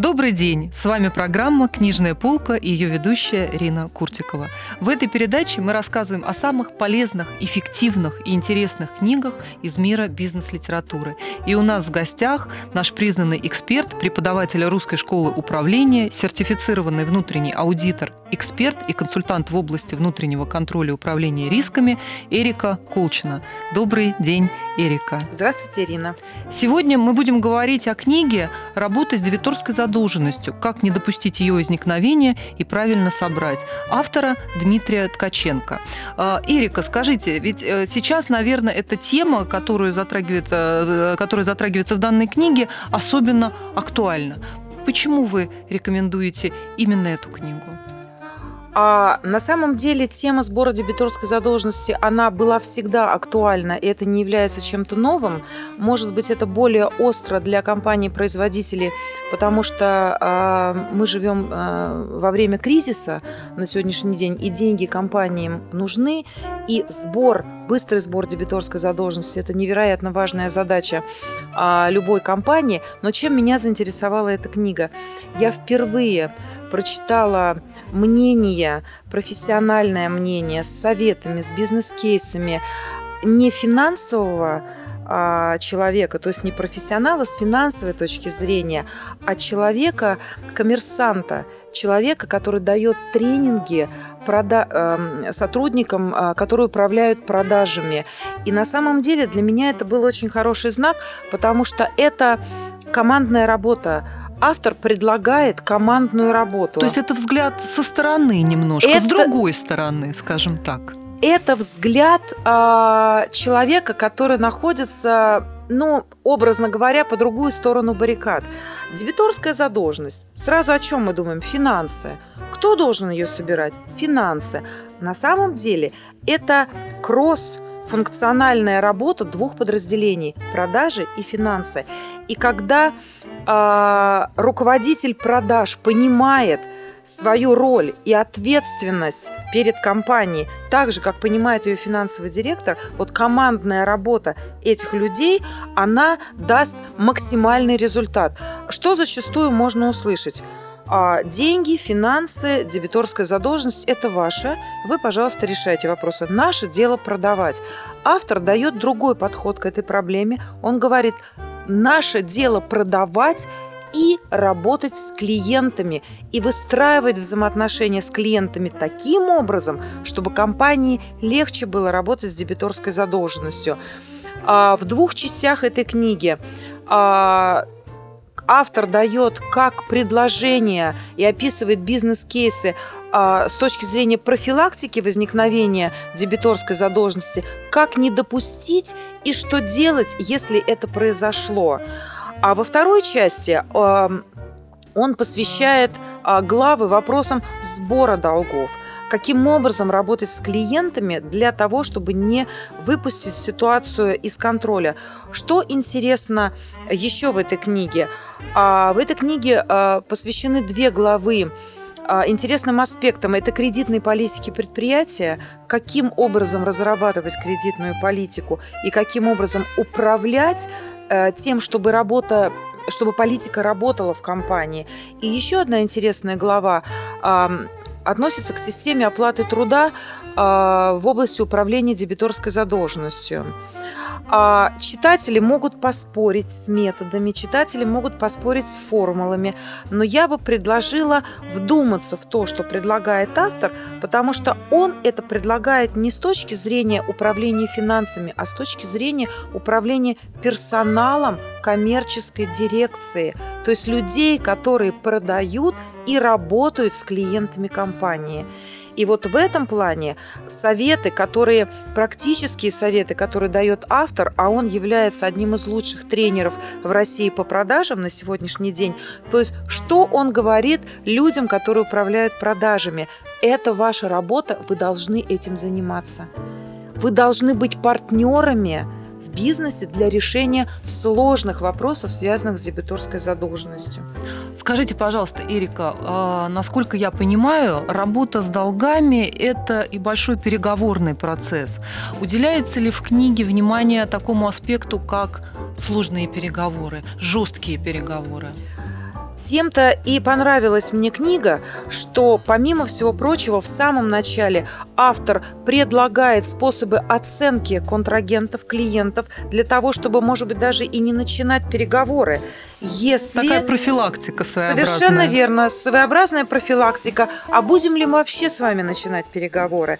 Добрый день! С вами программа «Книжная полка» и ее ведущая Рина Куртикова. В этой передаче мы рассказываем о самых полезных, эффективных и интересных книгах из мира бизнес-литературы. И у нас в гостях наш признанный эксперт, преподаватель Русской школы управления, сертифицированный внутренний аудитор, эксперт и консультант в области внутреннего контроля и управления рисками Эрика Колчина. Добрый день, Эрика. Здравствуйте, Ирина. Сегодня мы будем говорить о книге «Работа с дебиторской задолженностью. Как не допустить ее возникновения и правильно собрать». Автора Дмитрия Ткаченко. А, Эрика, скажите, ведь э, сейчас, наверное, эта тема, которую затрагивается, э, которая затрагивается в данной книге, особенно актуальна. Почему вы рекомендуете именно эту книгу? А на самом деле тема сбора дебиторской задолженности, она была всегда актуальна, и это не является чем-то новым. Может быть, это более остро для компаний-производителей, потому что э, мы живем э, во время кризиса на сегодняшний день, и деньги компаниям нужны, и сбор быстрый сбор дебиторской задолженности – это невероятно важная задача а, любой компании. Но чем меня заинтересовала эта книга? Я впервые прочитала мнение, профессиональное мнение с советами, с бизнес-кейсами не финансового а, человека, то есть не профессионала с финансовой точки зрения, а человека, коммерсанта, человека, который дает тренинги прода- э, сотрудникам, э, которые управляют продажами. И на самом деле для меня это был очень хороший знак, потому что это командная работа автор предлагает командную работу. То есть это взгляд со стороны немножко, это... с другой стороны, скажем так. Это взгляд э, человека, который находится, ну, образно говоря, по другую сторону баррикад. Дебиторская задолженность. Сразу о чем мы думаем? Финансы. Кто должен ее собирать? Финансы. На самом деле это кросс функциональная работа двух подразделений – продажи и финансы. И когда э, руководитель продаж понимает свою роль и ответственность перед компанией, так же, как понимает ее финансовый директор, вот командная работа этих людей, она даст максимальный результат. Что зачастую можно услышать? А деньги, финансы, дебиторская задолженность – это ваше. Вы, пожалуйста, решайте вопросы. Наше дело продавать. Автор дает другой подход к этой проблеме. Он говорит, наше дело продавать и работать с клиентами и выстраивать взаимоотношения с клиентами таким образом, чтобы компании легче было работать с дебиторской задолженностью. А, в двух частях этой книги а, автор дает как предложение и описывает бизнес-кейсы с точки зрения профилактики возникновения дебиторской задолженности, как не допустить и что делать, если это произошло. А во второй части он посвящает а, главы вопросам сбора долгов – каким образом работать с клиентами для того, чтобы не выпустить ситуацию из контроля. Что интересно еще в этой книге? А, в этой книге а, посвящены две главы а, интересным аспектом это кредитной политики предприятия, каким образом разрабатывать кредитную политику и каким образом управлять э, тем, чтобы работа чтобы политика работала в компании. И еще одна интересная глава относится к системе оплаты труда а, в области управления дебиторской задолженностью. А, читатели могут поспорить с методами, читатели могут поспорить с формулами, но я бы предложила вдуматься в то, что предлагает автор, потому что он это предлагает не с точки зрения управления финансами, а с точки зрения управления персоналом коммерческой дирекции, то есть людей, которые продают и работают с клиентами компании. И вот в этом плане советы, которые, практические советы, которые дает автор, а он является одним из лучших тренеров в России по продажам на сегодняшний день, то есть что он говорит людям, которые управляют продажами? Это ваша работа, вы должны этим заниматься. Вы должны быть партнерами бизнесе для решения сложных вопросов, связанных с дебиторской задолженностью. Скажите, пожалуйста, Эрика, а, насколько я понимаю, работа с долгами – это и большой переговорный процесс. Уделяется ли в книге внимание такому аспекту, как сложные переговоры, жесткие переговоры? Тем-то и понравилась мне книга, что, помимо всего прочего, в самом начале автор предлагает способы оценки контрагентов, клиентов, для того, чтобы, может быть, даже и не начинать переговоры. Если... Такая профилактика своеобразная. Совершенно верно. Своеобразная профилактика. А будем ли мы вообще с вами начинать переговоры?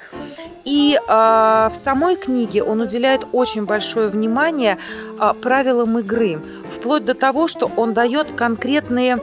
И э, в самой книге он уделяет очень большое внимание э, правилам игры, вплоть до того, что он дает конкретные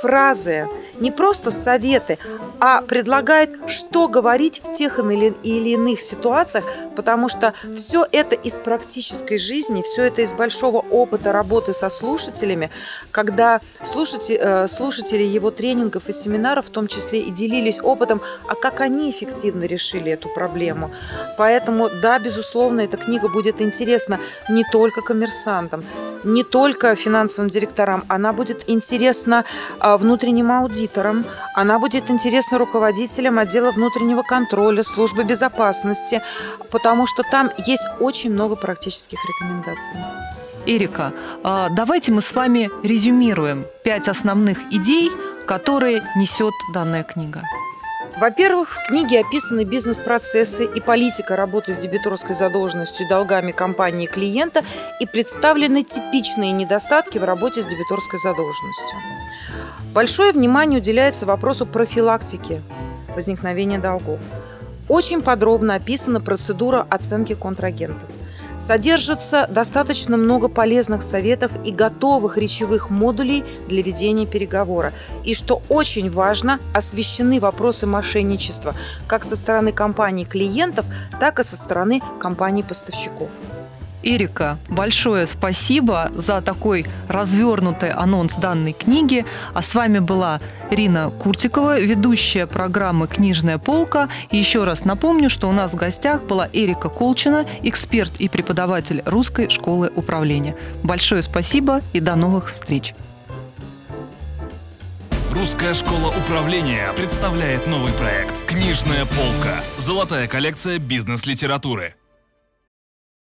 фразы, не просто советы, а предлагает, что говорить в тех или иных ситуациях, потому что все это из практической жизни, все это из большого опыта работы со слушателями, когда слушатели, э, слушатели его тренингов и семинаров в том числе и делились опытом, а как они эффективно решили эту проблему. Поэтому, да, безусловно, эта книга будет интересна не только коммерсантам, не только финансовым директорам, она будет интересна а, внутренним аудиторам, она будет интересна руководителям отдела внутреннего контроля, службы безопасности, потому что там есть очень много практических рекомендаций. Эрика, а, давайте мы с вами резюмируем пять основных идей, которые несет данная книга. Во-первых, в книге описаны бизнес-процессы и политика работы с дебиторской задолженностью и долгами компании клиента и представлены типичные недостатки в работе с дебиторской задолженностью. Большое внимание уделяется вопросу профилактики возникновения долгов. Очень подробно описана процедура оценки контрагентов – Содержится достаточно много полезных советов и готовых речевых модулей для ведения переговора. И что очень важно, освещены вопросы мошенничества как со стороны компаний клиентов, так и со стороны компаний поставщиков. Эрика, большое спасибо за такой развернутый анонс данной книги. А с вами была Рина Куртикова, ведущая программы «Книжная полка». И еще раз напомню, что у нас в гостях была Эрика Колчина, эксперт и преподаватель Русской школы управления. Большое спасибо и до новых встреч. Русская школа управления представляет новый проект «Книжная полка. Золотая коллекция бизнес-литературы».